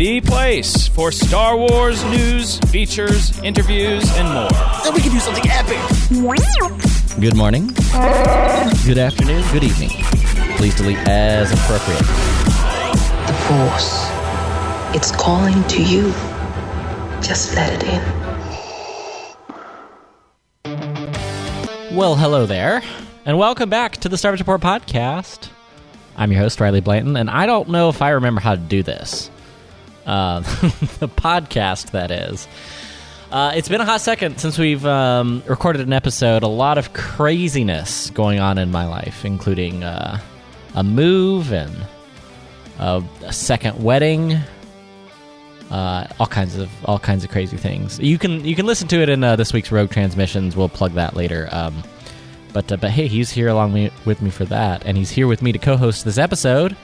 The place for Star Wars news, features, interviews, and more. Then we can do something epic. Good morning. Good afternoon. Good evening. Please delete as appropriate. The Force. It's calling to you. Just let it in. Well, hello there, and welcome back to the Star Wars Report podcast. I'm your host, Riley Blanton, and I don't know if I remember how to do this. Uh, the podcast, that is. Uh, it's been a hot second since we've um, recorded an episode. A lot of craziness going on in my life, including uh, a move and a, a second wedding. Uh, all kinds of all kinds of crazy things. You can you can listen to it in uh, this week's Rogue Transmissions. We'll plug that later. Um, but uh, but hey, he's here along me, with me for that, and he's here with me to co-host this episode.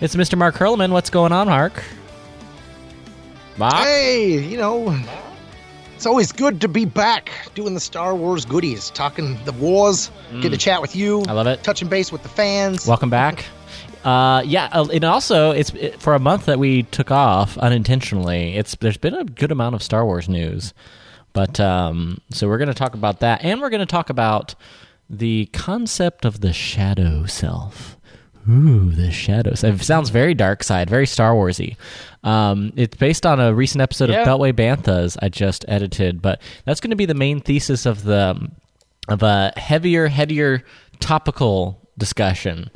It's Mr. Mark Hurlman. What's going on, Mark? Mark. Hey, you know, it's always good to be back doing the Star Wars goodies, talking the wars, getting to chat with you. I love it. Touching base with the fans. Welcome back. Uh, yeah, uh, and also it's it, for a month that we took off unintentionally. It's there's been a good amount of Star Wars news, but um, so we're going to talk about that, and we're going to talk about the concept of the shadow self. Ooh, the shadows. It sounds very dark side, very Star Warsy. Um, it's based on a recent episode Yeah. of Beltway Banthas I just edited, but that's going to be the main thesis of the of a heavier, headier topical discussion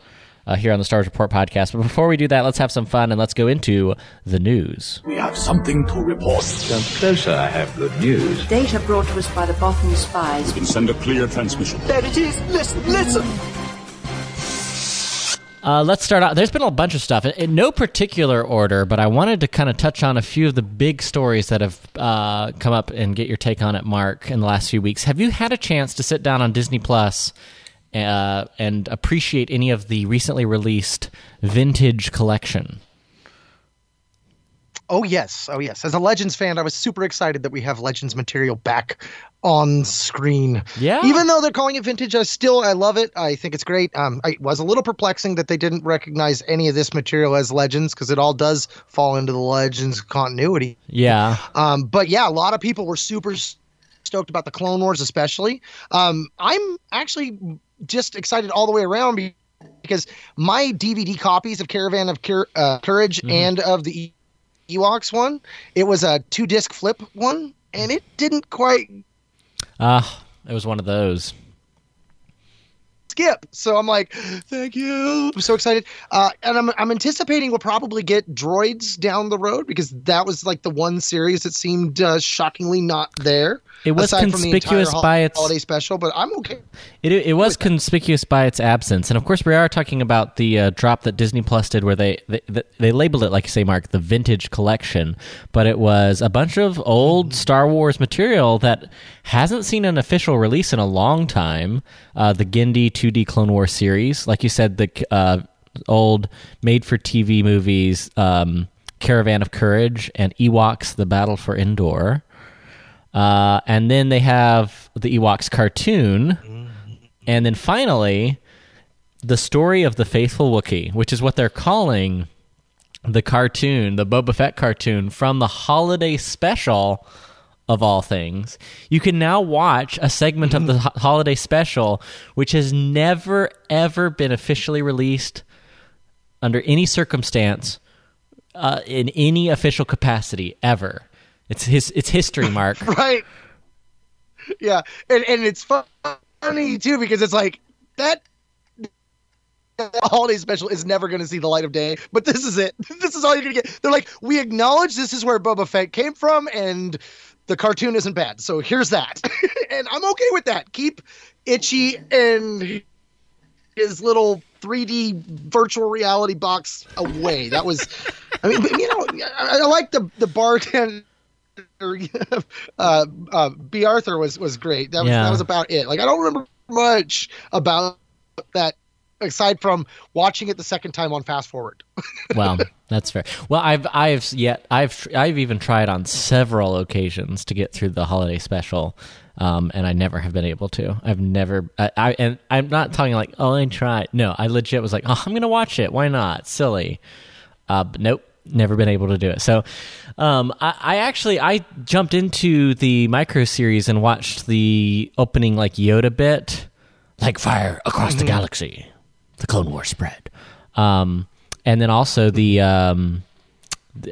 uh, here on the Stars Report podcast. But before we do that, let's have some fun and let's go into the news. We have something to report. Come closer, I have good news. Data brought to us by the Bothan spies. We Can send a clear transmission. There it is. Listen, listen. Uh, let's start out. There's been a bunch of stuff in, no particular order, but I wanted to kind of touch on a few of the big stories that have uh, come up and get your take on it, Mark, in the last few weeks. Have you had a chance to sit down on Disney Plus uh, and appreciate any of the recently released vintage collection? Oh yes, oh yes. As a Legends fan, I was super excited that we have Legends material back on screen. Yeah. Even though they're calling it vintage, I still I love it. I think it's great. Um, I was a little perplexing that they didn't recognize any of this material as Legends because it all does fall into the Legends continuity. Yeah. Um, but yeah, a lot of people were super stoked about the Clone Wars, especially. Um, I'm actually just excited all the way around because my DVD copies of Caravan of Cur- uh, Courage and of the E- Ewoks one, it was a two disc flip one, and it didn't quite Ah, it was one of those. skip. So I'm like, thank you. I'm so excited. Uh, and I'm, I'm anticipating we'll probably get droids down the road because that was like the one series that seemed uh, shockingly not there. It was aside from the conspicuous by its- holiday special, but I'm okay. It, it was conspicuous by its absence, and of course, we are talking about the uh, drop that Disney Plus did, where they, they they labeled it like you say, Mark, the vintage collection. But it was a bunch of old Star Wars material that hasn't seen an official release in a long time. Uh, the Genndy 2D Clone War series, like you said, the uh, old made-for-TV movies, um, Caravan of Courage, and Ewoks: The Battle for Endor. Uh, and then they have the Ewoks cartoon. And then finally, the story of the faithful Wookiee, which is what they're calling the cartoon, the Boba Fett cartoon from the holiday special of all things. You can now watch a segment of the ho- holiday special, which has never, ever been officially released under any circumstance uh, in any official capacity ever. It's his. It's history, Mark. right. Yeah and, and it's fu- funny too because it's like that holiday special is never going to see the light of day but this is it. This is all you're going to get. They're like we acknowledge this is where boba fett came from and the cartoon isn't bad so here's that. And i'm okay with that. Keep itchy and his little 3d virtual reality box away. That was i mean you know i, I like the the bartender uh, uh, Bea Arthur was was great. That was Yeah. that was about it. Like I don't remember much about that aside from watching it the second time on fast forward. well, that's fair. Well, I've I've yet I've I've even tried on several occasions to get through the holiday special, um, and I never have been able to. I've never. I, I and I'm not talking like oh I tried. No, I legit was like oh I'm gonna watch it. Why not? Silly. Uh, but nope, never been able to do it. So, um, I, I actually I jumped into the micro series and watched the opening like Yoda bit, like fire across the galaxy, the Clone War spread, um, and then also the um,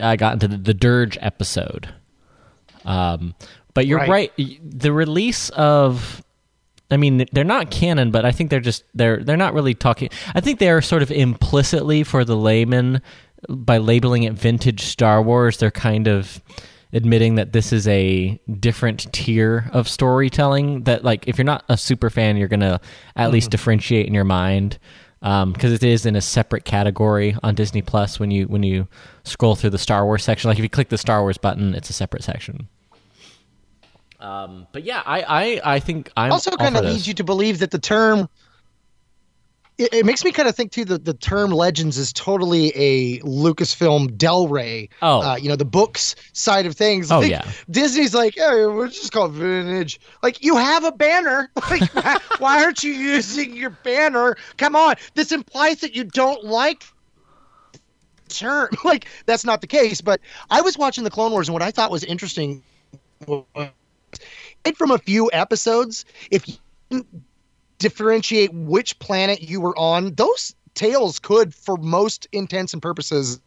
I got into the, the Dirge episode. Um, but you're right. Right. The release of I mean, they're not canon, but I think they're just they're they're not really talking. I think they are sort of implicitly for the layman by labeling it vintage Star Wars. They're kind of admitting that this is a different tier of storytelling. That like if you're not a super fan, you're gonna at least differentiate in your mind because it is in a separate category on Disney Plus when you when you scroll through the Star Wars section. Like if you click the Star Wars button, it's a separate section. Um, but yeah, I, I, I think I'm also kind of for leads you to believe that the term it, it makes me kind of think too that the term legends is totally a lucasfilm del rey Oh. uh, you know the books side of things. Oh, Like, yeah. disney's like hey, we're just called vintage. Like you have a banner. Like why- why aren't you using your banner? Come on. This implies that you don't like term. Like that's not the case but i was watching the clone wars and what i thought was interesting was it from a few episodes if you didn't differentiate which planet you were on those tales could for most intents and purposes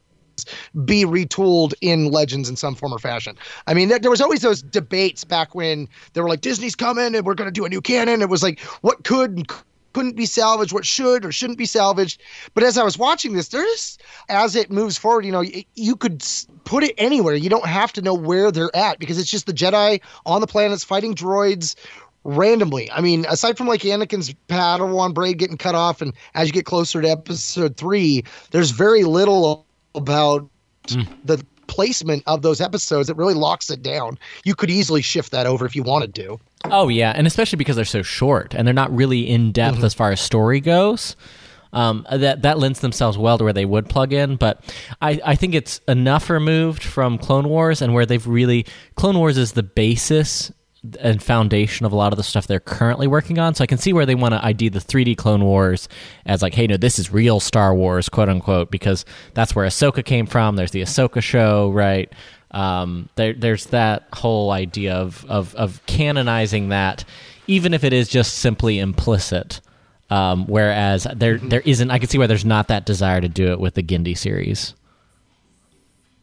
be retooled in legends in some form or fashion. I mean there, was always those debates back when they were like disney's coming and we're going to do a new canon. It was like what could and couldn't be salvaged what should or shouldn't be salvaged. But as i was watching this there's as it moves forward you know you could put it anywhere. You don't have to know where they're at because it's just the jedi on the planets fighting droids randomly. I mean, aside from like Anakin's Padawan braid getting cut off, and as you get closer to Episode three, there's very little about the placement of those episodes that really locks it down. You could easily shift that over if you wanted to. Oh yeah, and especially because they're so short and they're not really in depth as far as story goes. Um, that that lends themselves well to where they would plug in, but I, I think it's enough removed from Clone Wars and where they've really Clone Wars is the basis and foundation of a lot of the stuff they're currently working on. So I can see where they want to ID the 3D Clone Wars as like, hey, no, this is real Star Wars, quote unquote, because that's where Ahsoka came from. There's the Ahsoka show, right? Um, there, there's that whole idea of, of of canonizing that, even if it is just simply implicit. Um, whereas there there isn't, I can see why there's not that desire to do it with the Genndy series.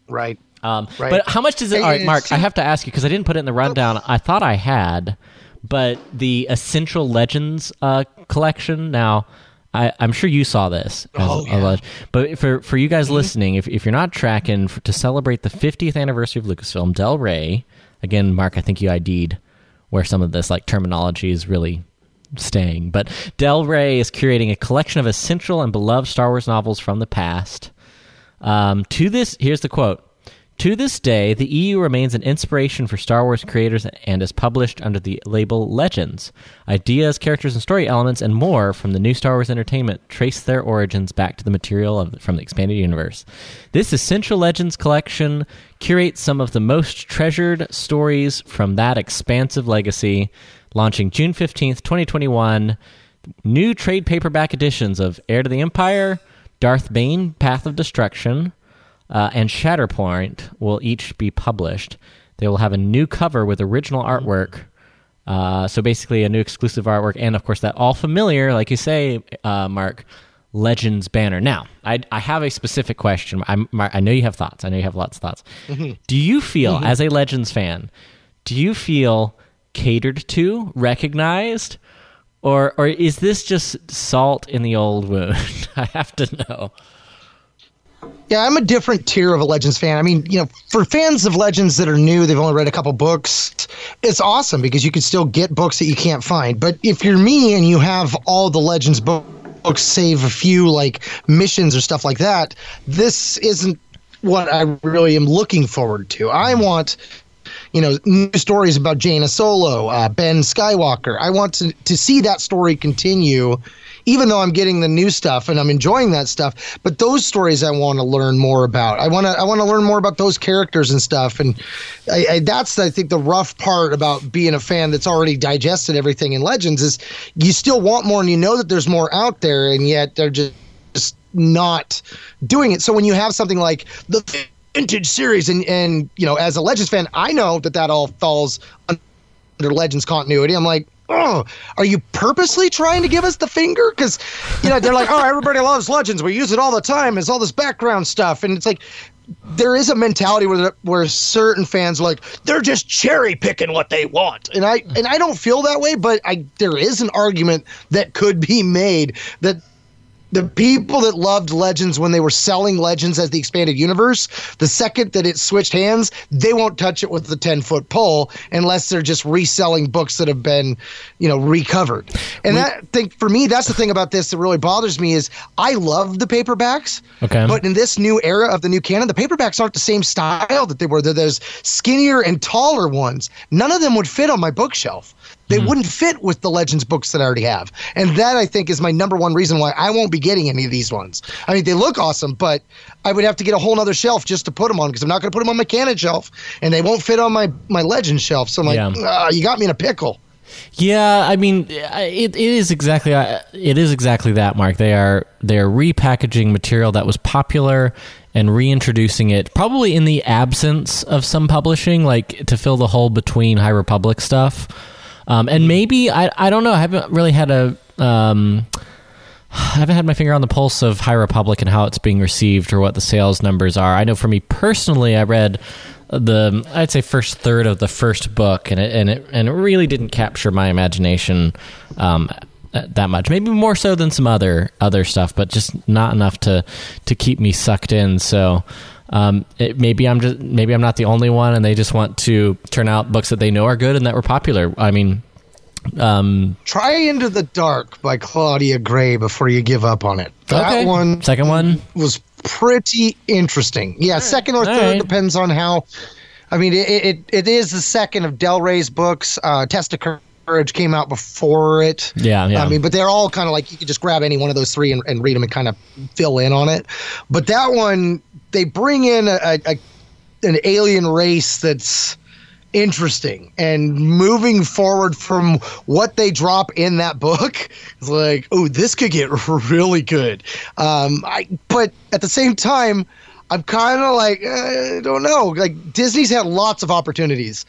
Right. Um, Right. But how much does it? Hey, All right, Mark, I have to ask you because I didn't put it in the rundown. I thought I had, but the Essential Legends uh, collection. Now, I, I'm sure you saw this. as Oh, a yeah. but for for you guys listening, if if you're not tracking for, to celebrate the 50th anniversary of Lucasfilm, Del Rey. Again, Mark, I think you ID'd where some of this like terminology is really staying. But Del Rey is curating a collection of essential and beloved Star Wars novels from the past. Um, to this, here's the quote. To this day, the EU remains an inspiration for Star Wars creators and is published under the label Legends. Ideas, characters, and story elements, and more from the new Star Wars entertainment trace their origins back to the material of, from the expanded universe. This Essential Legends collection curates some of the most treasured stories from that expansive legacy, launching June 15th, 2021. New trade paperback editions of Heir to the Empire, Darth Bane, Path of Destruction, uh, and Shatterpoint will each be published. They will have a new cover with original artwork. Uh, so basically, a new exclusive artwork, and of course, that all familiar, like you say, uh, Mark, Legends banner. Now, I, I have a specific question. I'm, Mark, I know you have thoughts. I know you have lots of thoughts. Do you feel, as a Legends fan, do you feel catered to, recognized, or or is this just salt in the old wound? I have to know. Yeah, I'm a different tier of a Legends fan. I mean, you know, for fans of Legends that are new, they've only read a couple books, it's awesome because you can still get books that you can't find. But if you're me and you have all the Legends bo- books, save a few like missions or stuff like that, this isn't what I really am looking forward to. I want you know, new stories about Jaina Solo, uh, Ben Skywalker. I want to to see that story continue. Even though I'm getting the new stuff and I'm enjoying that stuff, but those stories I want to learn more about. I want to I want to learn more about those characters and stuff. And I, I, that's I think the rough part about being a fan that's already digested everything in Legends is you still want more and you know that there's more out there, and yet they're just just not doing it. So when you have something like the vintage series, and and you know, as a Legends fan, I know that that all falls under Legends continuity. I'm like. Oh, are you purposely trying to give us the finger? Because, you know, they're like, oh, everybody loves Legends. We use it all the time. It's all this background stuff. And it's like, there is a mentality where where certain fans like they're just cherry picking what they want, and I and I don't feel that way, but I there is an argument that could be made that the people that loved Legends when they were selling Legends as the expanded universe, the second that it switched hands, they won't touch it with the 10 foot pole unless they're just reselling books that have been, you know, recovered. And we, that thing for me, that's the thing about this that really bothers me is I love the paperbacks. Okay. But in this new era of the new canon, the paperbacks aren't the same style that they were. They're those skinnier and taller ones. None of them would fit on my bookshelf. They mm-hmm. wouldn't fit with the Legends books that I already have. And that I think is my number one reason why I won't be getting any of these ones. I mean, they look awesome, but I would have to get a whole other shelf just to put them on because I'm not going to put them on my canon shelf and they won't fit on my, my Legend shelf. So I'm like, yeah. ah, you got me in a pickle. Yeah, I mean, it, it is exactly uh, it is exactly that, Mark. They are they are repackaging material that was popular and reintroducing it, probably in the absence of some publishing, like to fill the hole between High Republic stuff. Um, and maybe I I don't know. I haven't really had a um, I haven't had my finger on the pulse of High Republic and how it's being received or what the sales numbers are. I know for me personally, I read the I'd say first third of the first book, and it and it and it really didn't capture my imagination um, that much. Maybe more so than some other other stuff, but just not enough to to keep me sucked in. So um, it, maybe I'm just maybe I'm not the only one, and they just want to turn out books that they know are good and that were popular. I mean, um, try Into the Dark by Claudia Gray before you give up on it. That okay. one, second one was pretty interesting. Yeah, second or third right. depends on how. I mean, it, it it is the second of Del Rey's books. Uh, Test of Courage came out before it. Yeah, yeah. I mean, but they're all kind of like you could just grab any one of those three and, and read them and kind of fill in on it. But that one they bring in a, a, an alien race that's interesting and moving forward from what they drop in that book. Is like oh this could get really good. Um i but at the same time i'm kind of like i don't know. Like disney's had lots of opportunities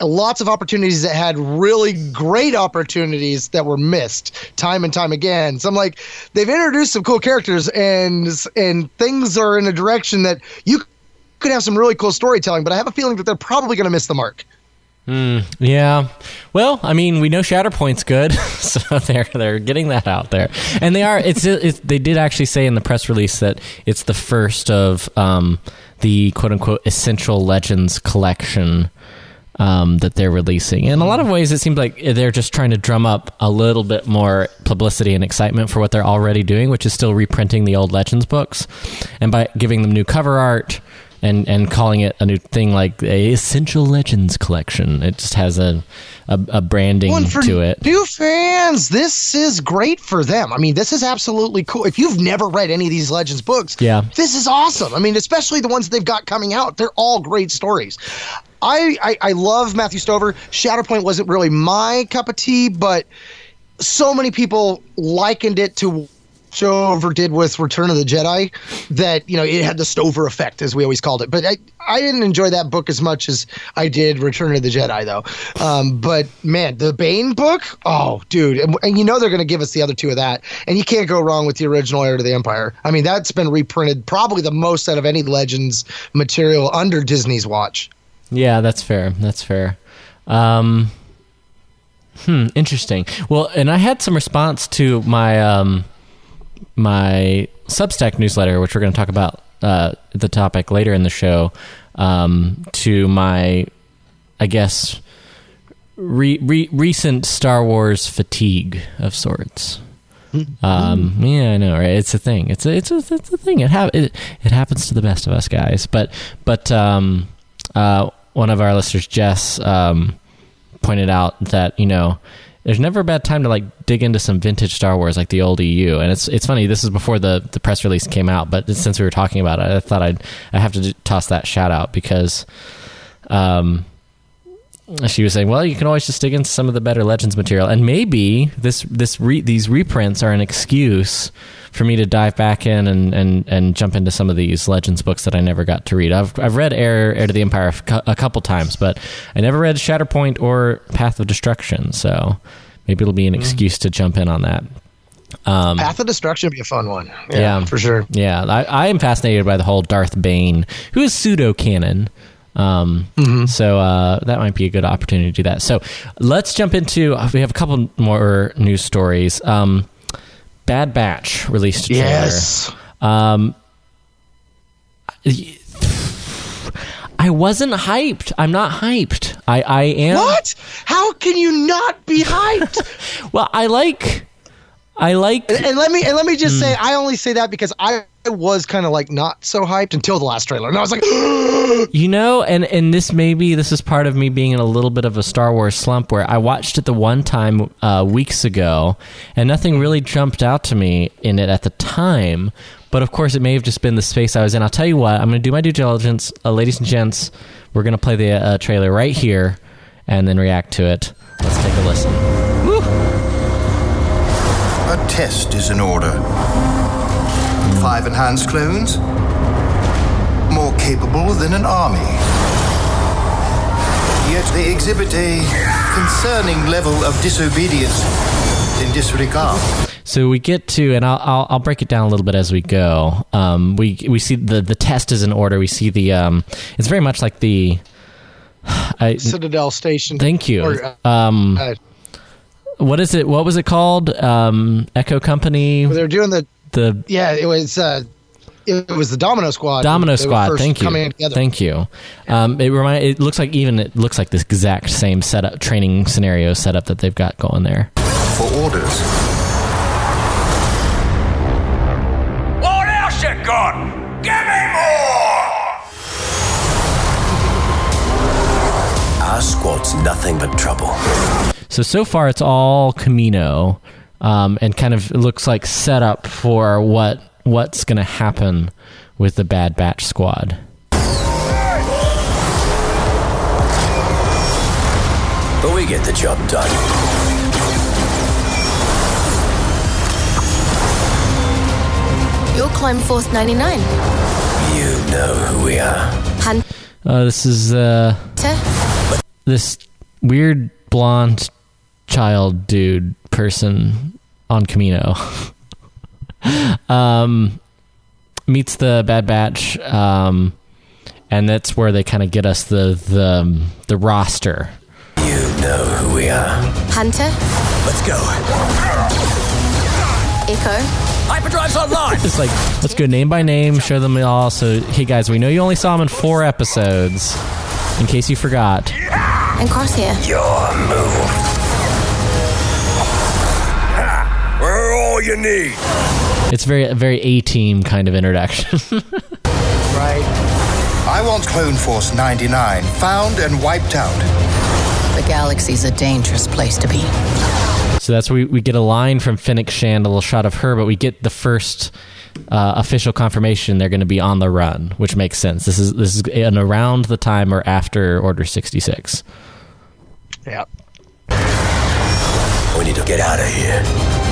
lots of opportunities that had really great opportunities that were missed time and time again. So I'm like, they've introduced some cool characters and and things are in a direction that you could have some really cool storytelling, but I have a feeling that they're probably going to miss the mark. Mm, yeah. Well, I mean, we know Shatterpoint's good, so they're they're getting that out there, and they are. It's, it's they did actually say in the press release that it's the first of um, the quote unquote essential legends collection um, that they're releasing. In a lot of ways, it seems like they're just trying to drum up a little bit more publicity and excitement for what they're already doing, which is still reprinting the old Legends books. And by giving them new cover art and, and calling it a new thing like a Essential Legends collection, it just has a, a, a branding well, to it. New fans, this is great for them. I mean, this is absolutely cool. If you've never read any of these Legends books, yeah. this is awesome. I mean, especially the ones they've got coming out, they're all great stories. I, I, I love Matthew Stover. Shatterpoint wasn't really my cup of tea, but so many people likened it to Stover did with Return of the Jedi that you know it had the Stover effect as we always called it. But I I didn't enjoy that book as much as I did Return of the Jedi though. Um, but man, the Bane book, oh dude, and, and you know they're going to give us the other two of that, and you can't go wrong with the original Heir to the Empire. I mean that's been reprinted probably the most out of any Legends material under Disney's watch. Yeah, that's fair. That's fair. Um, hmm, interesting. Well, and I had some response to my um, my Substack newsletter, which we're going to talk about uh, the topic later in the show. Um, to my, I guess, re- re- recent Star Wars fatigue of sorts. Um, yeah, I know, right? It's a thing. It's a it's a, it's a thing. It, ha- it it happens to the best of us guys. But but um, uh, one of our listeners, Jess, um, pointed out that you know there's never a bad time to like dig into some vintage Star Wars like the old EU. And it's it's funny. This is before the the press release came out, but since we were talking about it, I thought I'd I have to toss that shout out because. Um, she was saying, "Well, you can always just dig into some of the better Legends material, and maybe this this re- these reprints are an excuse for me to dive back in and, and, and jump into some of these Legends books that I never got to read. I've I've read Heir Heir to the Empire a couple times, but I never read Shatterpoint or Path of Destruction. So maybe it'll be an excuse to jump in on that. Um, Path of Destruction would be a fun one. Yeah, Yeah. for sure. yeah, I, I am fascinated by the whole Darth Bane, who is pseudo canon. Um, So uh, that might be a good opportunity to do that. So let's jump into. We have a couple more news stories. Um, Bad Batch released a trailer. Yes. Um, I wasn't hyped. I'm not hyped. I, I am. What? How can you not be hyped? Well, I like. I like. and, and let me and let me just say, I only say that because I was kind of like not so hyped until the last trailer, and I was like, You know, and and this maybe this is part of me being in a little bit of a Star Wars slump where I watched it the one time uh, weeks ago, and nothing really jumped out to me in it at the time. But of course, it may have just been the space I was in. I'll tell you what, I'm going to do my due diligence, uh, ladies and gents. We're going to play the uh, trailer right here, and then react to it. Let's take a listen. A test is in order. Five enhanced clones, more capable than an army. Yet they exhibit a concerning level of disobedience and disregard. So we get to, and I'll, I'll I'll break it down a little bit as we go. Um, we we see the the test is in order. We see the um, it's very much like the. I, Citadel Station. thank you. Or, uh, Um, uh, what is it? What was it called? Um, Echo Company. They're doing the The yeah. It was uh, it was the Domino Squad. Domino Squad. first Thank you. Coming together. Thank you. Um, it remind. It looks like even it looks like this exact same setup, training scenario setup that they've got going there. For orders, What else you got? Give me more! Our squad's nothing but trouble. So so far it's all Kamino, um, and kind of looks like set up for what what's going to happen with the Bad Batch squad. But we get the job done. You'll Clone Force 99. You know who we are. Hunter. Uh, this is uh, this weird blonde child dude person on Kamino. um, meets the Bad Batch, um, and that's where they kind of get us the the um, the roster. You know who we are. Hunter. Let's go. Echo. Hyperdrive's online. It's like let's go name by name, show them all. So hey guys, we know you only saw them in four episodes. In case you forgot, And Crosshair. Your move. All you need. it's very a very A team kind of introduction. Right. I want Clone Force 99 found and wiped out. The galaxy's a dangerous place to be. So that's where we, we get a line from Fennec Shand, a little shot of her, but we get the first uh, official confirmation they're going to be on the run, which makes sense. This is this is in around the time or after Order sixty six. Yeah. We need to get out of here.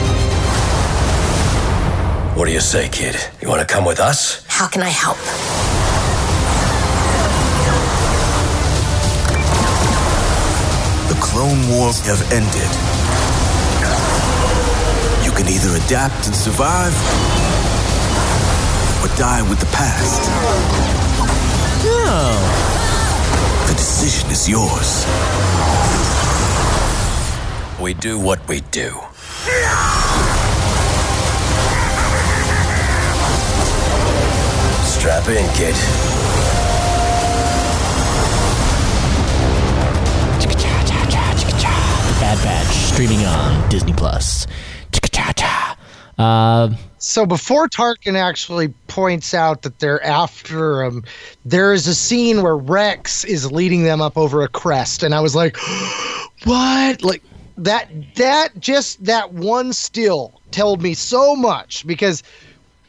What do you say, kid? You want to come with us? How can I help? The Clone Wars have ended. You can either adapt and survive, or die with the past. Oh. The decision is yours. We do what we do. Strap in, kid. Bad Batch streaming on Disney Plus. Uh, so before Tarkin actually points out that they're after him, there is a scene where Rex is leading them up over a crest, and I was like, "What?" Like that. That just that one still told me so much because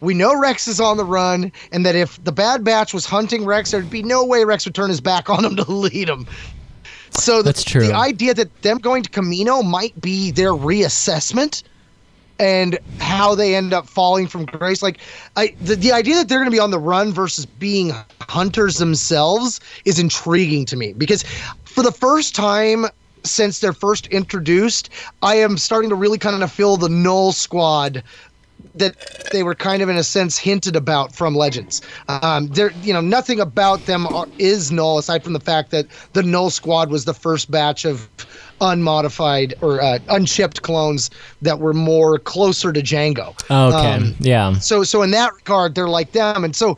we know Rex is on the run, and that if the Bad Batch was hunting Rex, there'd be no way Rex would turn his back on him to lead him. So the, That's true. the idea that them going to Kamino might be their reassessment and how they end up falling from grace. Like I the, the idea that they're going to be on the run versus being hunters themselves is intriguing to me because for the first time since they're first introduced, I am starting to really kind of feel the Null Squad that they were kind of in a sense hinted about from Legends. Um, there, you know, nothing about them are, is null aside from the fact that the Null Squad was the first batch of unmodified or uh, unshipped clones that were more closer to Jango. okay, Um, yeah. so, so in that regard, they're like them, and so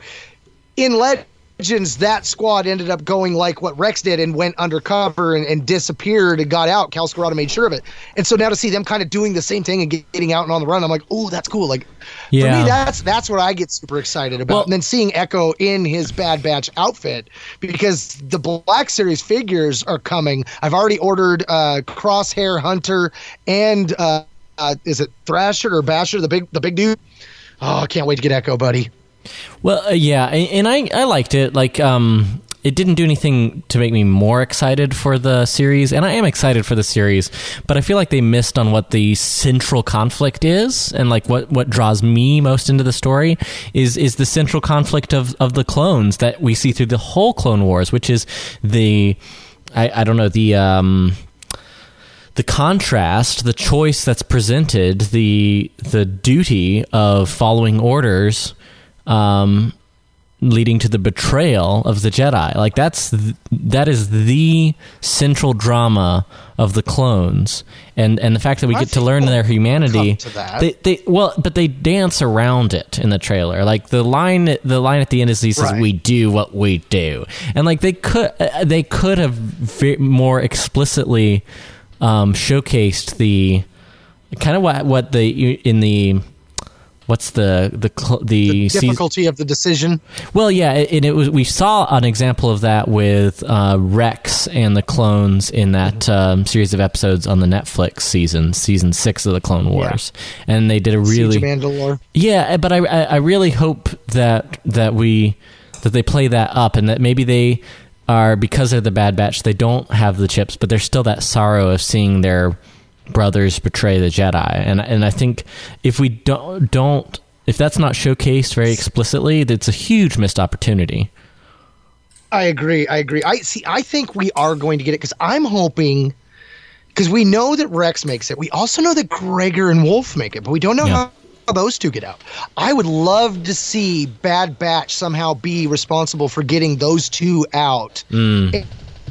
in Legends, that squad ended up going like what Rex did and went undercover and, and disappeared and got out. Kal Skirata made sure of it, and so now to see them kind of doing the same thing and get- getting out and on the run, I'm like, oh, that's cool. Like for Yeah. me, that's that's what I get super excited about. Well- and then seeing Echo in his Bad Batch outfit because the Black Series figures are coming. I've already ordered uh, Crosshair Hunter and uh, uh, is it Thrasher or Basher, the big the big dude. Oh, I can't wait to get Echo, buddy. Well, uh, yeah, and I I liked it. Like, um, it didn't do anything to make me more excited for the series, and I am excited for the series. But I feel like they missed on what the central conflict is, and like what what draws me most into the story is is the central conflict of of the clones that we see through the whole Clone Wars, which is the I I don't know the um the contrast, the choice that's presented, the the duty of following orders, um, leading to the betrayal of the Jedi. Like that's th- that is the central drama of the clones, and and the fact that we I get to learn their humanity. They they well, but they dance around it in the trailer. Like the line the line at the end is he says, Right. "We do what we do," and like they could uh, they could have ve- more explicitly um, showcased the kind of what what the in the what's the the the, The season- difficulty of the decision. well, yeah, and it was. We saw an example of that with uh, Rex and the clones in that Mm-hmm. um, series of episodes on the Netflix season, season six of the Clone Wars, and they did a really Mandalore. yeah, but I, I I really hope that that we that they play that up and that maybe they are because they're the Bad Batch, they don't have the chips, but there's still that sorrow of seeing their brothers betray the Jedi, and and I think if we don't don't if that's not showcased very explicitly, that's a huge missed opportunity. I agree. I agree. I see. I think we are going to get it because I'm hoping because we know that Rex makes it. We also know that Gregor and Wolffe make it, but we don't know Yeah. how. how Those two get out. I would love to see Bad Batch somehow be responsible for getting those two out. Mm.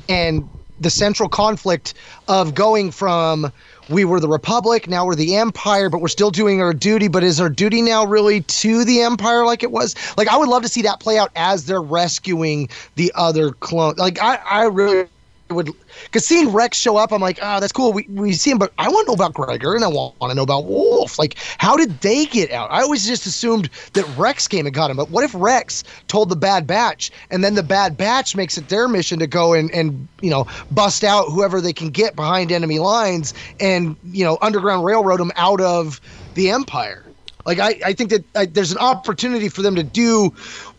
And the central conflict of going from we were the Republic, now we're the Empire, but we're still doing our duty. But is our duty now really to the Empire like it was? Like, I would love to see that play out as they're rescuing the other clone. Like, I, I really would, because seeing Rex show up, I'm like, oh, that's cool. We, we see him, but I want to know about Gregor and I want, to know about Wolffe. Like, how did they get out? I always just assumed that Rex came and got him. But what if Rex told the Bad Batch and then the Bad Batch makes it their mission to go and, and you know, bust out whoever they can get behind enemy lines and, you know, underground railroad them out of the Empire? Like, I, I think that I, there's an opportunity for them to do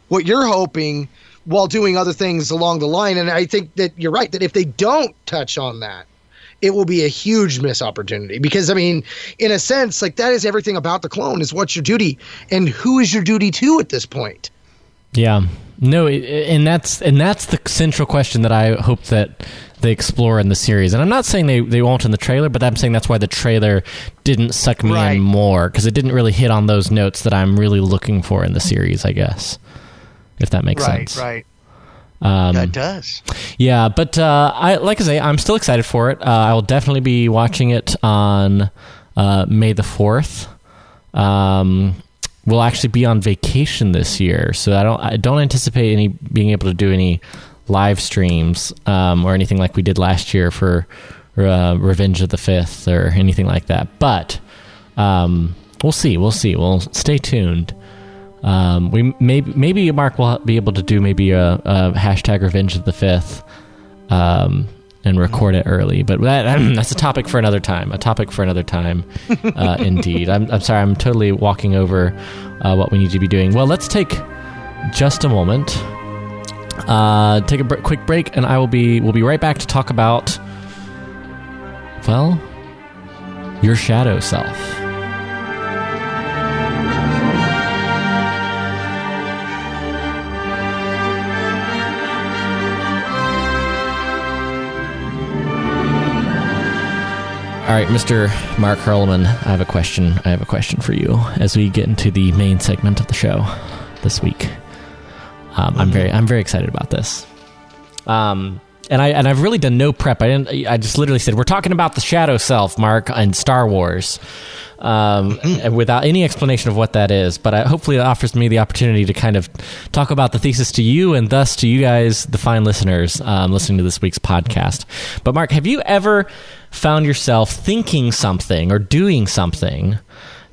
what you're hoping while doing other things along the line. And I think that you're right that if they don't touch on that, it will be a huge miss opportunity because I mean, in a sense, like that is everything about the clone is what's your duty and who is your duty to at this point. Yeah, no, and that's and that's the central question that I hope that they explore in the series. And I'm not saying they, they won't in the trailer, but I'm saying that's why the trailer didn't suck me Right. in more because it didn't really hit on those notes that I'm really looking for in the series. I guess if that makes sense. right. Um, that does. Yeah, but uh, I like I say, I'm still excited for it. Uh, I will definitely be watching it on uh, May the fourth. Um, we'll actually be on vacation this year, so I don't I don't anticipate any being able to do any live streams um, or anything like we did last year for uh, Revenge of the Fifth or anything like that. But um, we'll see. We'll see. We'll stay tuned. Um, we maybe maybe Mark will be able to do maybe a, a hashtag Revenge of the Fifth, um, and record it early. But that, that's a topic for another time. A topic for another time, uh, indeed. I'm, I'm sorry. I'm totally walking over uh, what we need to be doing. Well, let's take just a moment. Uh, take a br- quick break, and I will be we'll be right back to talk about well your shadow self. All right, Mr. Mark Hurlman, I have a question. I have a question for you as we get into the main segment of the show this week. Um, I'm very, I'm very excited about this. Um, and I and I've really done no prep. I didn't. I just literally said we're talking about the shadow self, Mark, and Star Wars, um, and without any explanation of what that is. But I, hopefully, it offers me the opportunity to kind of talk about the thesis to you, and thus to you guys, the fine listeners, um, listening to this week's podcast. But Mark, have you ever found yourself thinking something or doing something?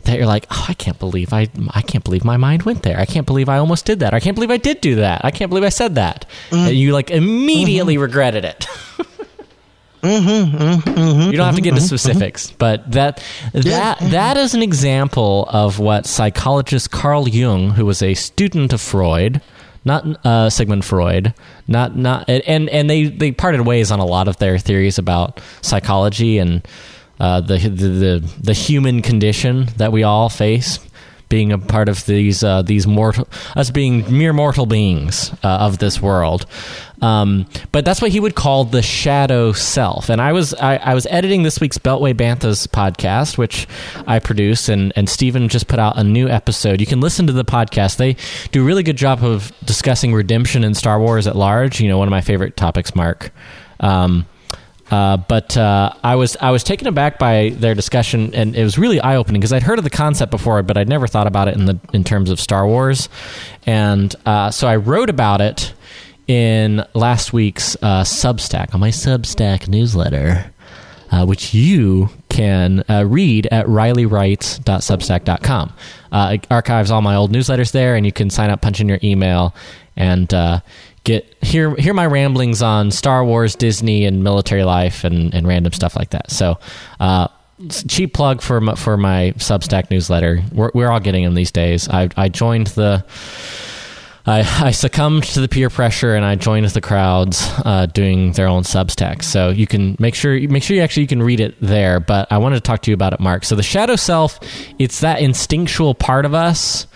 That you're like, oh, I can't believe I, I can't believe my mind went there. I can't believe I almost did that. I can't believe I did do that. I can't believe I said that. Mm-hmm. And you like immediately regretted it. Mm-hmm, mm-hmm, you don't have to get into mm-hmm, specifics, but that that that is an example of what psychologist Carl Jung, who was a student of Freud, not uh, Sigmund Freud, not not and and they they parted ways on a lot of their theories about psychology and uh, the, the the human condition that we all face, being a part of these uh, these mortal us being mere mortal beings uh, of this world. Um, but that's what he would call the shadow self. And I was I, I, was editing this week's Beltway Banthas podcast, which I produce, and and Stephen just put out a new episode. You can listen to the podcast. They do a really good job of discussing redemption in Star Wars at large. You know, one of my favorite topics, Mark. Um, uh, but uh, I was I was taken aback by their discussion, and it was really eye opening because I'd heard of the concept before, but I'd never thought about it in the in terms of Star Wars, and uh, so I wrote about it in last week's uh, Substack on my Substack newsletter, uh, which you can uh, read at RileyWrites.substack.com. it archives all my old newsletters there, and you can sign up, punch in your email, and get hear hear my ramblings on Star Wars, Disney, and military life, and, and random stuff like that. So, uh, cheap plug for my, for my Substack newsletter. We're, we're all getting them these days. I I joined the. I, I succumbed to the peer pressure and I joined the crowds uh, doing their own Substack. So you can make sure make sure you actually you can read it there. But I wanted to talk to you about it, Mark. So the shadow self, it's that instinctual part of us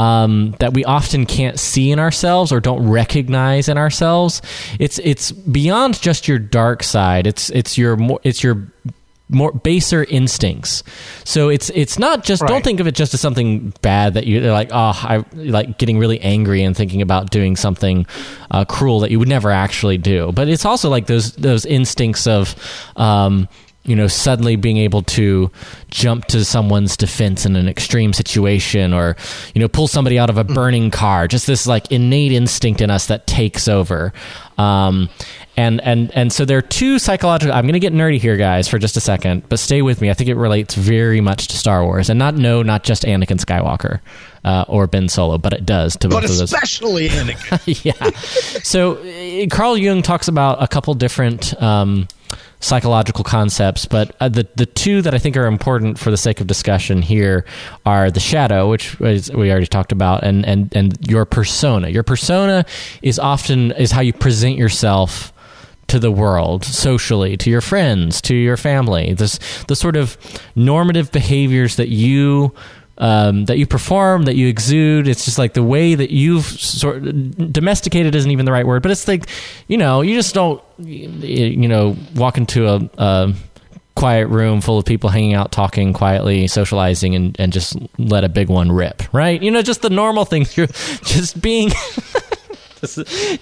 um, that we often can't see in ourselves or don't recognize in ourselves. It's it's beyond just your dark side. It's it's your more it's your more baser instincts. So it's it's not just right. don't think of it just as something bad that you're like oh I like getting really angry and thinking about doing something uh, cruel that you would never actually do. But it's also like those those instincts of um, you know suddenly being able to jump to someone's defense in an extreme situation or you know pull somebody out of a burning car. Just this like innate instinct in us that takes over. Um, and and and so there are two psychological i'm going to get nerdy here guys for just a second but stay with me. I think it relates very much to star wars. And not no not just anakin skywalker uh, or ben solo but it does to but both of those. especially anakin. Yeah. So uh, carl jung talks about a couple different um, psychological concepts, but uh, the the two that I think are important for the sake of discussion here are the shadow, which is, we already talked about, and and and your persona. Your persona is often is how you present yourself to the world socially to your friends to your family this the sort of normative behaviors that you um, that you perform, that you exude. It's just like the way that you've sort domesticated isn't even the right word, but it's like, you know, you just don't, you know, walk into a, a quiet room full of people hanging out, talking quietly, socializing, and, and just let a big one rip, right? You know, just the normal things. You're just being.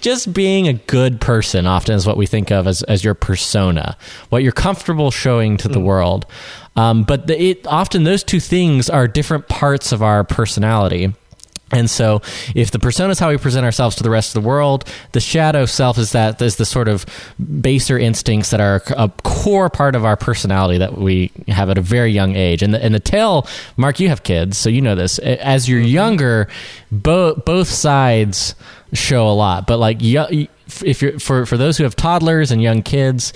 just being a good person often is what we think of as, as your persona, what you're comfortable showing to the mm. world. Um, but the, it often those two things are different parts of our personality. And so, if the persona is how we present ourselves to the rest of the world, the shadow self is that is the sort of baser instincts that are a core part of our personality that we have at a very young age. And the, and the tail, Mark, you have kids, so you know this. As you're younger, both both sides show a lot. But like, if you're for for those who have toddlers and young kids,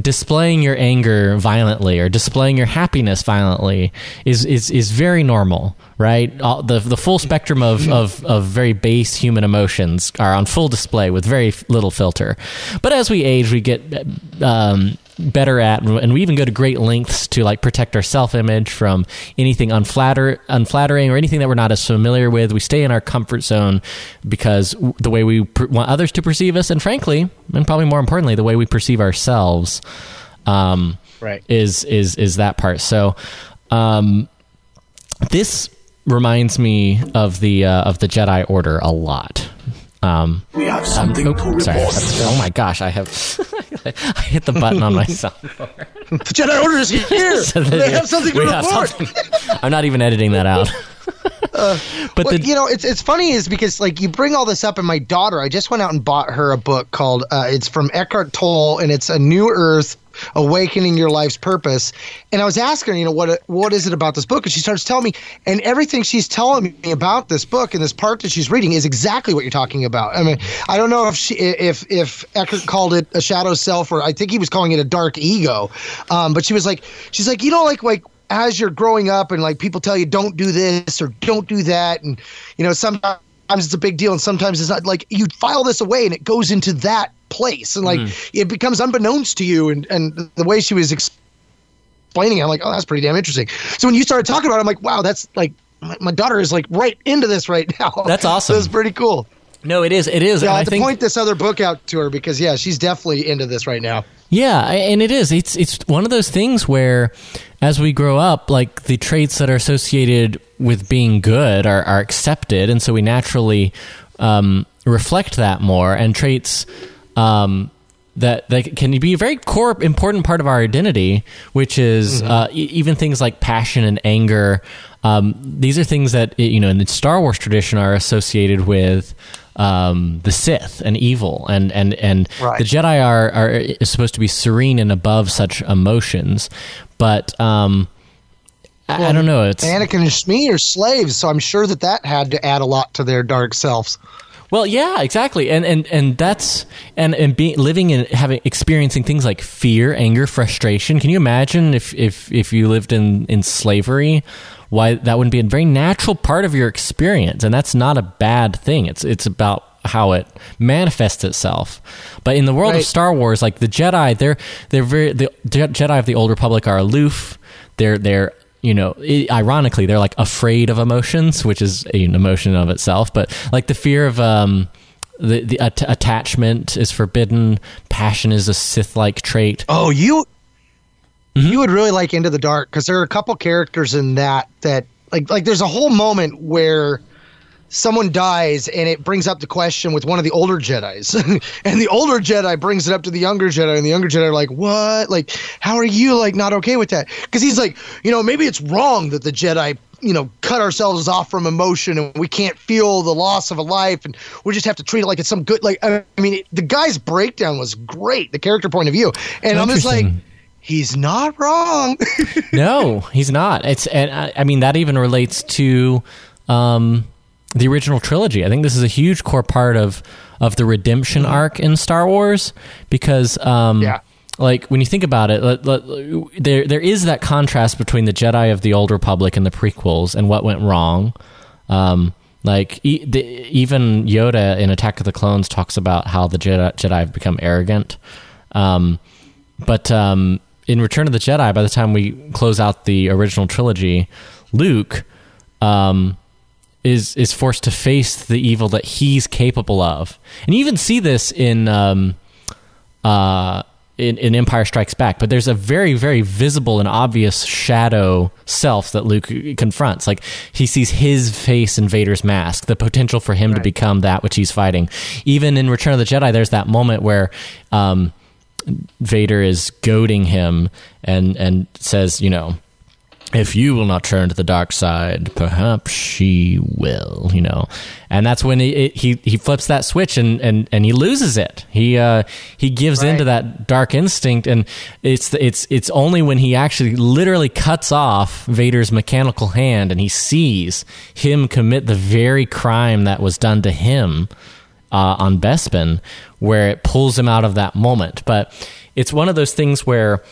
displaying your anger violently or displaying your happiness violently is is is very normal, right? All, the the full spectrum of, of of very base human emotions are on full display with very little filter. But as we age, we get um, better at and we even go to great lengths to like protect our self-image from anything unflatter unflattering or anything that we're not as familiar with we stay in our comfort zone because the way we per- want others to perceive us and frankly and probably more importantly the way we perceive ourselves um, right is is is that part so um, this reminds me of the uh, of the Jedi Order a lot um, we have something um, oh, to sorry. report. Oh my gosh, I have I hit the button on my cell phone. the Jedi Order is here. so they have something to report. Something. I'm not even editing that out. uh, but well, the, you know, it's it's funny is because like you bring all this up, and my daughter, I just went out and bought her a book called uh, it's from Eckhart Tolle, and it's a New Earth awakening your life's purpose. And I was asking her, you know, what what is it about this book? And she starts telling me, and everything she's telling me about this book and this part that she's reading is exactly what you're talking about. I mean, I don't know if she if if Eckhart called it a shadow self or I think he was calling it a dark ego, um, but she was like, she's like, you know, like like as you're growing up and like people tell you don't do this or don't do that and you know sometimes it's a big deal and sometimes it's not like you file this away and it goes into that place. And like mm. it becomes unbeknownst to you and and the way she was explaining it, I'm like oh that's pretty damn interesting. So when you started talking about it I'm like wow that's like my, my daughter is like right into this right now. That's awesome. That's pretty cool. No it is it is yeah, I have to think... point this other book out to her because yeah she's definitely into this right now. Yeah and it is. It's it's one of those things where as we grow up like the traits that are associated with being good are, are accepted and so we naturally um, reflect that more and traits um, that that can be a very core important part of our identity, which is mm-hmm. uh, e- even things like passion and anger. Um, these are things that you know in the Star Wars tradition are associated with um, the Sith and evil, and and and right. the Jedi are are supposed to be serene and above such emotions, but. Um, well, I don't know. It's Anakin and Shmi are slaves, so I'm sure that that had to add a lot to their dark selves. Well, yeah, exactly, and and and that's and and being living and having experiencing things like fear, anger, frustration. Can you imagine if if if you lived in in slavery? Why that wouldn't be a very natural part of your experience, and that's not a bad thing. It's it's about how it manifests itself. But in the world right. of Star Wars, like the Jedi, they're they're very the Jedi of the Old Republic are aloof. They're they're you know, it, ironically, they're like afraid of emotions, which is an emotion of itself. But like the fear of um, the the at- attachment is forbidden. Passion is a Sith-like trait. Oh, you mm-hmm. you would really like Into the Dark because there are a couple characters in that that like like there's a whole moment where someone dies and it brings up the question with one of the older Jedi's. and the older Jedi brings it up to the younger Jedi and the younger Jedi are like, "What? Like how are you like not okay with that?" Cuz he's like, you know, maybe it's wrong that the Jedi you know, cut ourselves off from emotion and we can't feel the loss of a life and we just have to treat it like it's some good like I mean it, the guy's breakdown was great, the character point of view. And I'm just like he's not wrong. no, he's not. It's and I, I mean that even relates to um the original trilogy. I think this is a huge core part of of the redemption mm-hmm. arc in Star Wars because um, yeah. Like when you think about it, let, let, there there is that contrast between the Jedi of the Old Republic and the prequels and what went wrong. Um, like e- the, even Yoda in Attack of the Clones talks about how the Jedi, Jedi have become arrogant. Um, but um, in Return of the Jedi, by the time we close out the original trilogy, Luke um, is is forced to face the evil that he's capable of, and you even see this in um, uh, in, in, Empire Strikes Back. But there's a very very visible and obvious shadow self that Luke confronts. Like he sees his face in Vader's mask, the potential for him right. to become that which he's fighting. Even in Return of the Jedi, there's that moment where. Um, Vader is goading him and and says, you know, if you will not turn to the dark side, perhaps she will, you know. And that's when he he, he flips that switch and, and, and he loses it. He uh, he gives right. into that dark instinct, and it's it's it's only when he actually literally cuts off Vader's mechanical hand and he sees him commit the very crime that was done to him uh, on Bespin, where it pulls him out of that moment. But it's one of those things where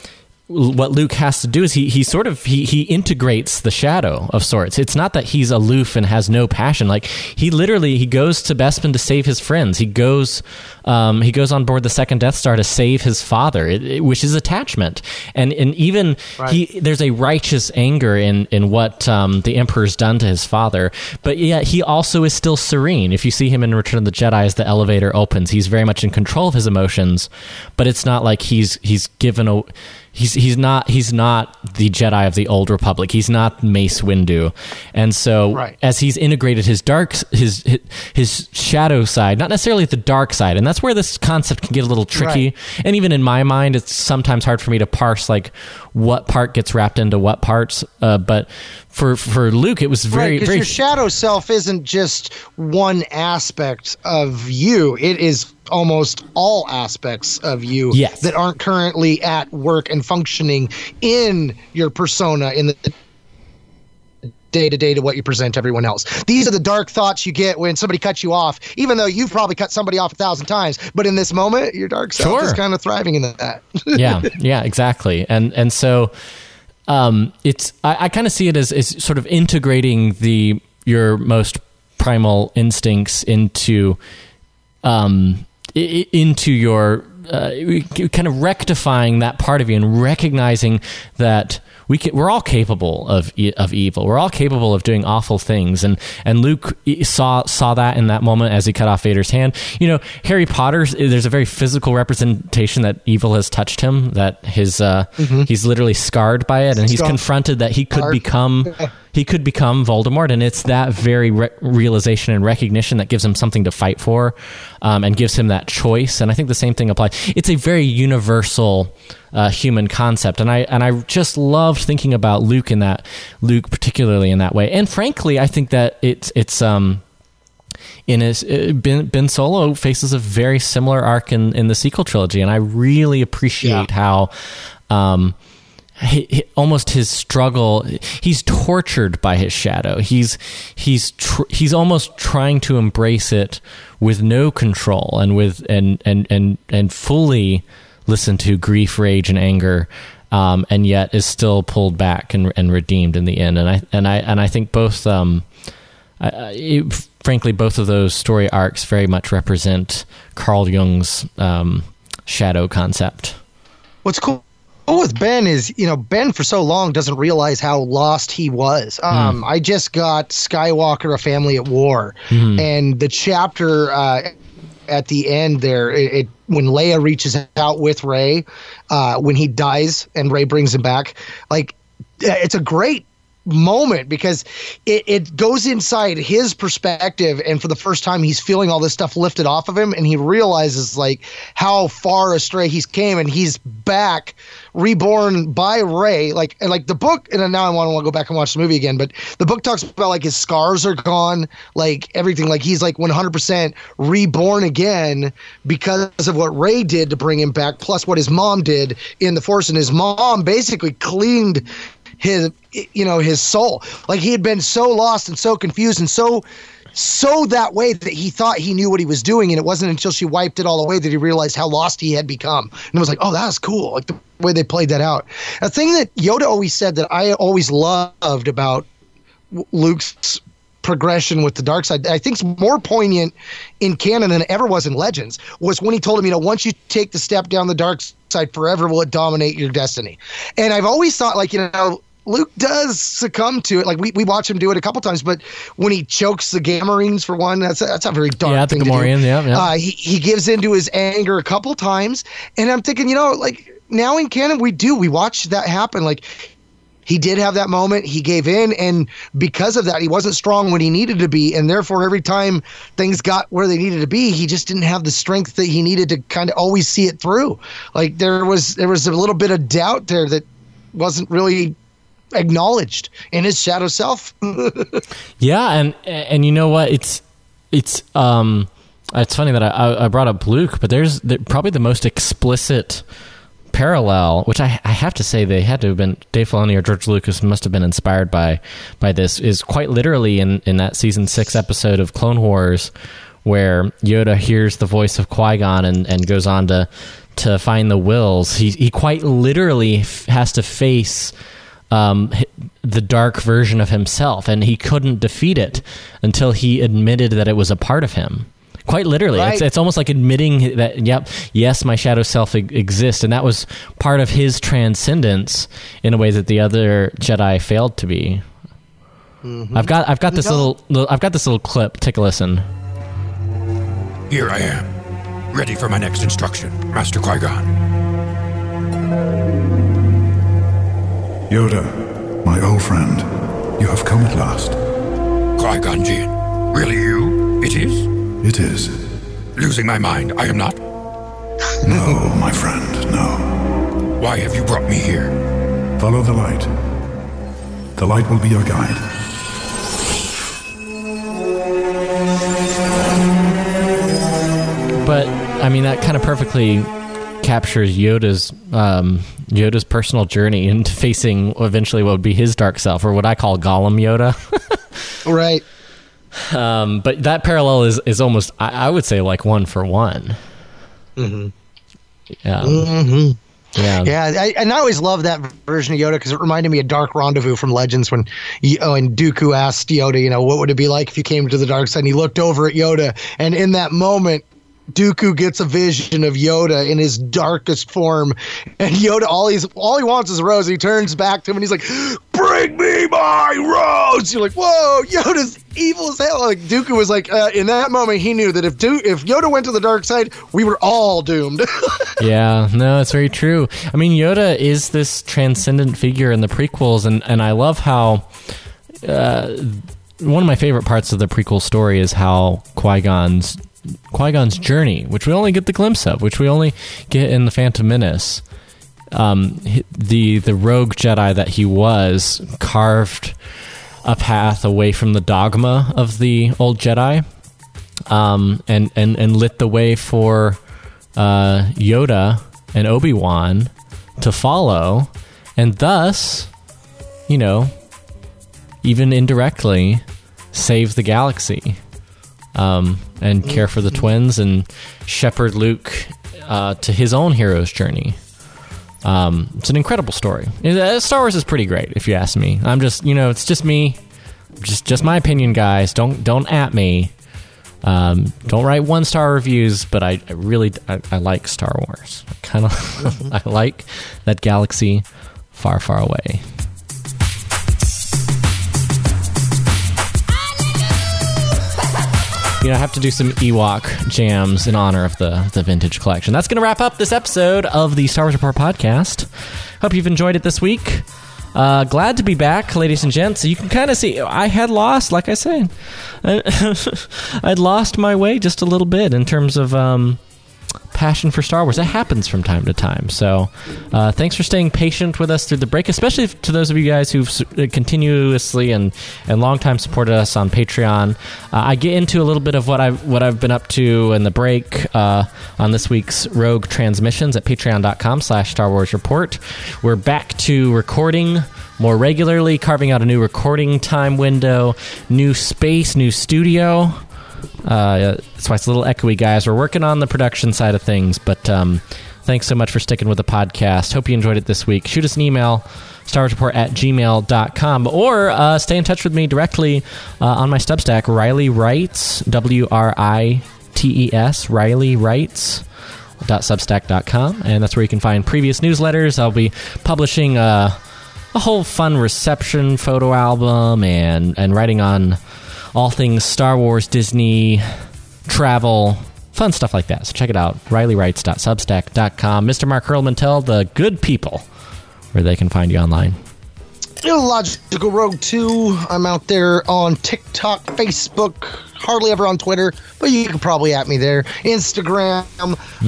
what Luke has to do is he he sort of he he integrates the shadow of sorts. It's not that he's aloof and has no passion. Like he literally he goes to Bespin to save his friends. He goes um, he goes on board the second Death Star to save his father, it, it, which is attachment. And and even right. he there's a righteous anger in in what um, the Emperor's done to his father. But yet he also is still serene. If you see him in Return of the Jedi as the elevator opens, he's very much in control of his emotions. But it's not like he's he's given a he's he's not he's not the Jedi of the old Republic. He's not Mace Windu, and so right. as he's integrated his dark his, his, his shadow side, not necessarily the dark side, and that's where this concept can get a little tricky. Right. And even in my mind, it's sometimes hard for me to parse like what part gets wrapped into what parts. Uh, but for for Luke, it was very right, very your shadow self isn't just one aspect of you; it is almost all aspects of you yes. that aren't currently at work and functioning in your persona in the day to day to what you present to everyone else. These are the dark thoughts you get when somebody cuts you off, even though you've probably cut somebody off a thousand times. But in this moment, your dark self sure. is kind of thriving in that. yeah, yeah, exactly. And and so um, it's I, I kind of see it as, as sort of integrating the your most primal instincts into um, into your uh, kind of rectifying that part of you and recognizing that we can, we're all capable of of evil. We're all capable of doing awful things, and and Luke saw saw that in that moment as he cut off Vader's hand. You know, Harry Potter. There's a very physical representation that evil has touched him. That his uh, mm-hmm. he's literally scarred by it, and he's confronted that he could become he could become Voldemort, and it's that very re- realization and recognition that gives him something to fight for, um, and gives him that choice. And I think the same thing applies. It's a very universal uh, human concept, and I and I just loved thinking about Luke in that Luke particularly in that way. And frankly, I think that it's it's um in his uh, ben, ben Solo faces a very similar arc in in the sequel trilogy, and I really appreciate yeah. how. Um, almost his struggle he's tortured by his shadow. He's he's tr- he's almost trying to embrace it with no control and with and and and and fully listen to grief rage and anger um, and yet is still pulled back and, and redeemed in the end. And i and i and i think both um, I, it, frankly both of those story arcs very much represent carl jung's um, shadow concept. What's cool with Ben is, you know, Ben for so long doesn't realize how lost he was. Um, mm. I just got Skywalker, a family at war, mm. and the chapter uh, at the end there, it, it, when Leia reaches out with Rey, uh, when he dies and Rey brings him back, like it's a great moment because it, it goes inside his perspective. And for the first time he's feeling all this stuff lifted off of him. And he realizes like how far astray he's came. And he's back reborn by Rey. like and like the book and now I want to go back and watch the movie again but the book talks about like his scars are gone like everything. Like he's like 100% reborn again because of what Rey did to bring him back plus what his mom did in the force. And his mom basically cleaned his you know his soul. Like he had been so lost and so confused and so so that way that he thought he knew what he was doing. And it wasn't until she wiped it all away that he realized how lost he had become. And it was like oh that's cool. Like the way they played that out. A thing that yoda always said that i always loved about luke's progression with the dark side i think is more poignant in canon than it ever was in legends was when he told him you know once you take the step down the dark side forever will it dominate your destiny. And i've always thought like you know Luke does succumb to it. Like we, we watch him do it a couple times, but when he chokes the Gamorreans for one, that's a, that's a very dark yeah, thing the Gamorrean, yeah, yeah. Uh, he he gives into his anger a couple times, and I'm thinking, you know, like now in canon we do we watch that happen. Like he did have that moment. He gave in, and because of that, he wasn't strong when he needed to be, and therefore, every time things got where they needed to be, he just didn't have the strength that he needed to kind of always see it through. Like there was there was a little bit of doubt there that wasn't really acknowledged in his shadow self. yeah, and and you know what? It's it's um it's funny that I, I brought up Luke, but there's the, probably the most explicit parallel, which I, I have to say they had to have been Dave Filoni or George Lucas must have been inspired by by this. Is quite literally in in that season six episode of Clone Wars where Yoda hears the voice of Qui Gon and, and goes on to to find the wills. He he quite literally f- has to face um, the dark version of himself, and he couldn't defeat it until he admitted that it was a part of him. Quite literally, Right. it's it's almost like admitting that. Yep, yes, my shadow self e- exists, and that was part of his transcendence in a way that the other Jedi failed to be. I've got I've got this little, little I've got this little clip. Take a listen. Here I am, ready for my next instruction, Master Qui Gon. Yoda, my old friend, you have come at last. Qui Gon Jinn. Really you? It is? It is. Losing my mind, I am not? No, my friend, no. Why have you brought me here? Follow the light. The light will be your guide. But I mean, that kind of perfectly captures Yoda's um, Yoda's personal journey into facing eventually what would be his dark self, or what I call Gollum Yoda. right. Um, but that parallel is is almost I, I would say like one for one. Mm-hmm. Yeah. hmm Yeah. Yeah, I, and I always loved that version of Yoda because it reminded me of Dark Rendezvous from Legends when, oh, and Dooku asked Yoda, you know, what would it be like if you came to the dark side? And he looked over at Yoda, and in that moment, Dooku gets a vision of Yoda in his darkest form, and Yoda all he's all he wants is rose. He turns back to him and he's like, "Bring me my rose." You're like, "Whoa, Yoda's evil as hell." Like Dooku was like, uh, in that moment, he knew that if Do- if Yoda went to the dark side, we were all doomed. yeah, no, it's very true. I mean, Yoda is this transcendent figure in the prequels, and, and I love how uh, one of my favorite parts of the prequel story is how Qui Gon's Qui Gon's journey, which we only get the glimpse of, which we only get in the Phantom Menace. Um, the the rogue Jedi that he was carved a path away from the dogma of the old Jedi, um, and and and lit the way for uh, Yoda and Obi Wan to follow, and thus, you know, even indirectly, save the galaxy, um, and care for the twins and shepherd Luke uh, to his own hero's journey. Um, it's an incredible story. Uh, Star Wars is pretty great, if you ask me. I'm just, you know, it's just me, just just my opinion, guys. Don't don't at me. Um, don't write one star reviews, but I, I really I, I like Star Wars. I kind of I like that galaxy far far away. You know, I have to do some Ewok jams in honor of the the vintage collection. That's going to wrap up this episode of the Star Wars Report podcast. Hope you've enjoyed it this week. Uh, glad to be back, ladies and gents. You can kind of see I had lost, like I said, I'd lost my way just a little bit in terms of um, passion for Star Wars. That happens from time to time. So, uh, thanks for staying patient with us through the break, especially to those of you guys who've uh, continuously and and long time supported us on Patreon. Uh, I get into a little bit of what I've what I've been up to in the break uh, on this week's Rogue Transmissions at Patreon.com/slash Star Wars Report. We're back to recording more regularly, carving out a new recording time window, new space, new studio. Uh, that's why it's a little echoey, guys. We're working on the production side of things, but um, thanks so much for sticking with the podcast. Hope you enjoyed it this week. Shoot us an email, starwarsreport at gmail.com, or uh, stay in touch with me directly uh, on my Substack, Riley Writes, W R I T E S, Riley Writes substack.com and that's where you can find previous newsletters i'll be publishing uh, a whole fun reception photo album and and writing on all things Star Wars, Disney, travel, fun stuff like that. So check it out, rileywrites.substack.com. Mr. Mark Hurlman, tell the good people where they can find you online. Illogical Rogue 2. I'm out there on TikTok, Facebook, hardly ever on Twitter, but you can probably at me there. Instagram,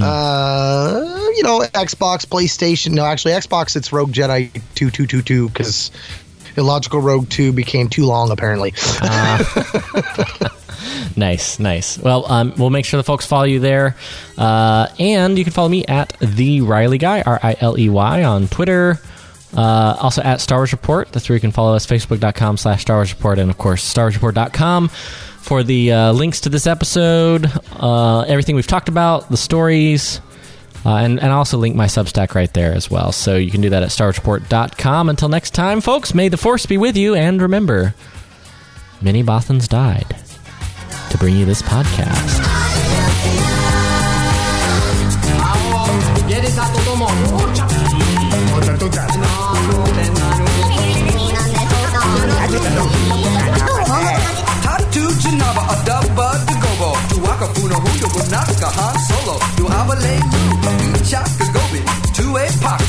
uh, you know, Xbox, PlayStation. No, actually, Xbox, it's Rogue Jedi 2222 because Illogical Rogue 2 became too long, apparently. Nice, nice. Well, um, we'll make sure the folks follow you there, uh, and you can follow me at the Riley Guy R I L E Y on Twitter. Uh, also at Star Wars Report. That's where you can follow us. Facebook.com slash Star Wars Report, and of course StarWarsReport.com for the uh, links to this episode, uh, everything we've talked about, the stories. Uh, and, and I'll also link my Substack right there as well. So you can do that at starreport.com. Until next time, folks, may the force be with you. And remember, many Bothans died to bring you this podcast. a shot, two-way pocket.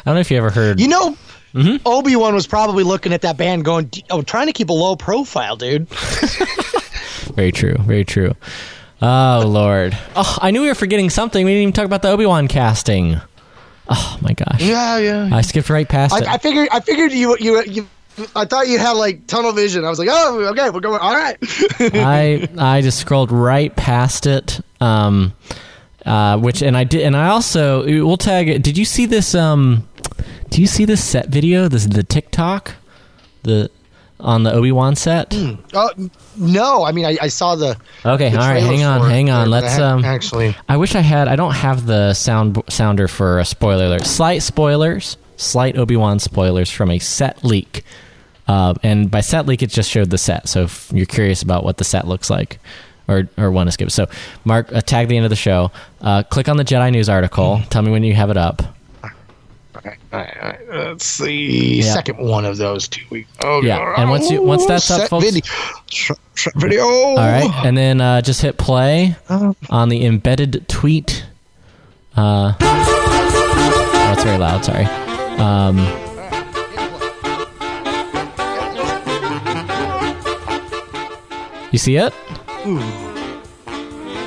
I don't know if you ever heard. You know, mm-hmm. Obi Wan was probably looking at that band, going, "Oh, trying to keep a low profile, dude." very true. Very true. Oh Lord! Oh, I knew we were forgetting something. We didn't even talk about the Obi Wan casting. Oh my gosh! Yeah, yeah. I skipped right past I, it. I figured. I figured you you you I thought you had like tunnel vision. I was like, oh, okay, we're going. All right. I I just scrolled right past it. Um, uh, which and I did, and I also we'll tag it. Did you see this? Um, do you see this set video? This the TikTok, the on the Obi Wan set. Uh, no, I mean, I, I saw the. Okay, the all right, hang on, hang on. Let's ha- um actually. I wish I had I don't have the sound sounder for a spoiler alert. Slight spoilers, slight Obi-Wan spoilers from a set leak. Uh, and by set leak it just showed the set. So if you're curious about what the set looks like or or want to skip. So mark uh, tag the end of the show. Uh, click on the Jedi News article. Tell me when you have it up. All right, all right, all right. Let's see. Yeah. Second one of those two weeks. Oh, Yeah, and once you- once that's up, folks- Video. Set- set video. All right, and then uh, just hit play Oh. on the embedded tweet. Uh, oh, it's very loud. Sorry. Um, you see it?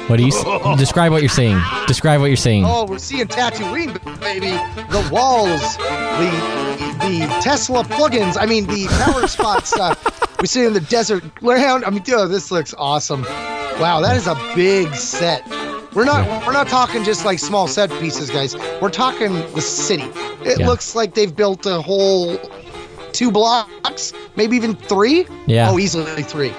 What do you s- describe? What you're seeing? Describe what you're seeing. Oh, we're seeing Tatooine, baby. The walls, the the Tesla plugins. I mean, the power spots. Uh, we see in the desert ground. I mean, dude, this looks awesome. Wow, that is a big set. We're not we're not talking just like small set pieces, guys. We're talking the city. It Yeah. looks like they've built a whole two blocks, maybe even three. Yeah. Oh, easily three.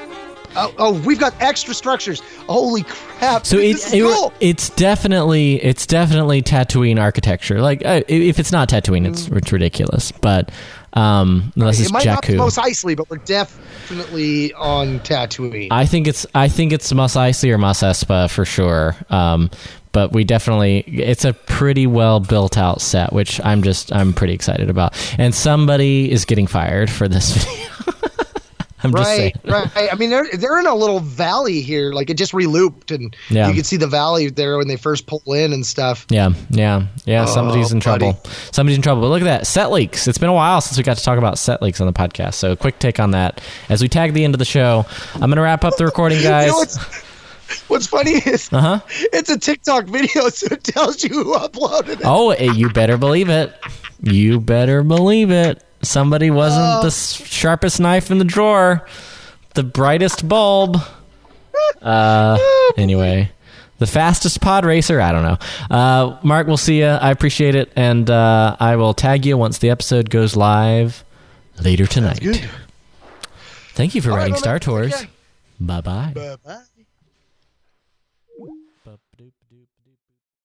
Oh, oh, we've got extra structures. Holy crap! So this it, cool. it's definitely it's definitely Tatooine architecture. Like uh, if it's not Tatooine, it's it's ridiculous. But um, unless it's it might not be Jakku, Mos Eisley, but we're definitely on Tatooine. I think it's I think it's Mos Eisley or Mos Espa for sure. Um, but we definitely it's a pretty well built out set, which I'm just I'm pretty excited about. And somebody is getting fired for this video. I'm just saying. right, right. I mean, they're they're in a little valley here. Like it just relooped, and Yeah. you can see the valley there when they first pull in and stuff. Yeah, yeah, yeah. Oh, somebody's in buddy. trouble. Somebody's in trouble. But look at that set leaks. It's been a while since we got to talk about set leaks on the podcast. So, a quick take on that as we tag the end of the show. I'm going to wrap up the recording, guys. You know what's, funny is Uh huh. it's a TikTok video, so it tells you who uploaded it. Oh, eh, you better believe it. You better believe it. Somebody wasn't Oh. the sharpest knife in the drawer, the brightest bulb. Uh, anyway, the fastest pod racer. I don't know. Uh, Mark, we'll see you. I appreciate it, and uh, I will tag you once the episode goes live later tonight. Thank you for All right, writing well, Star Tours. okay. Bye bye. Bye-bye.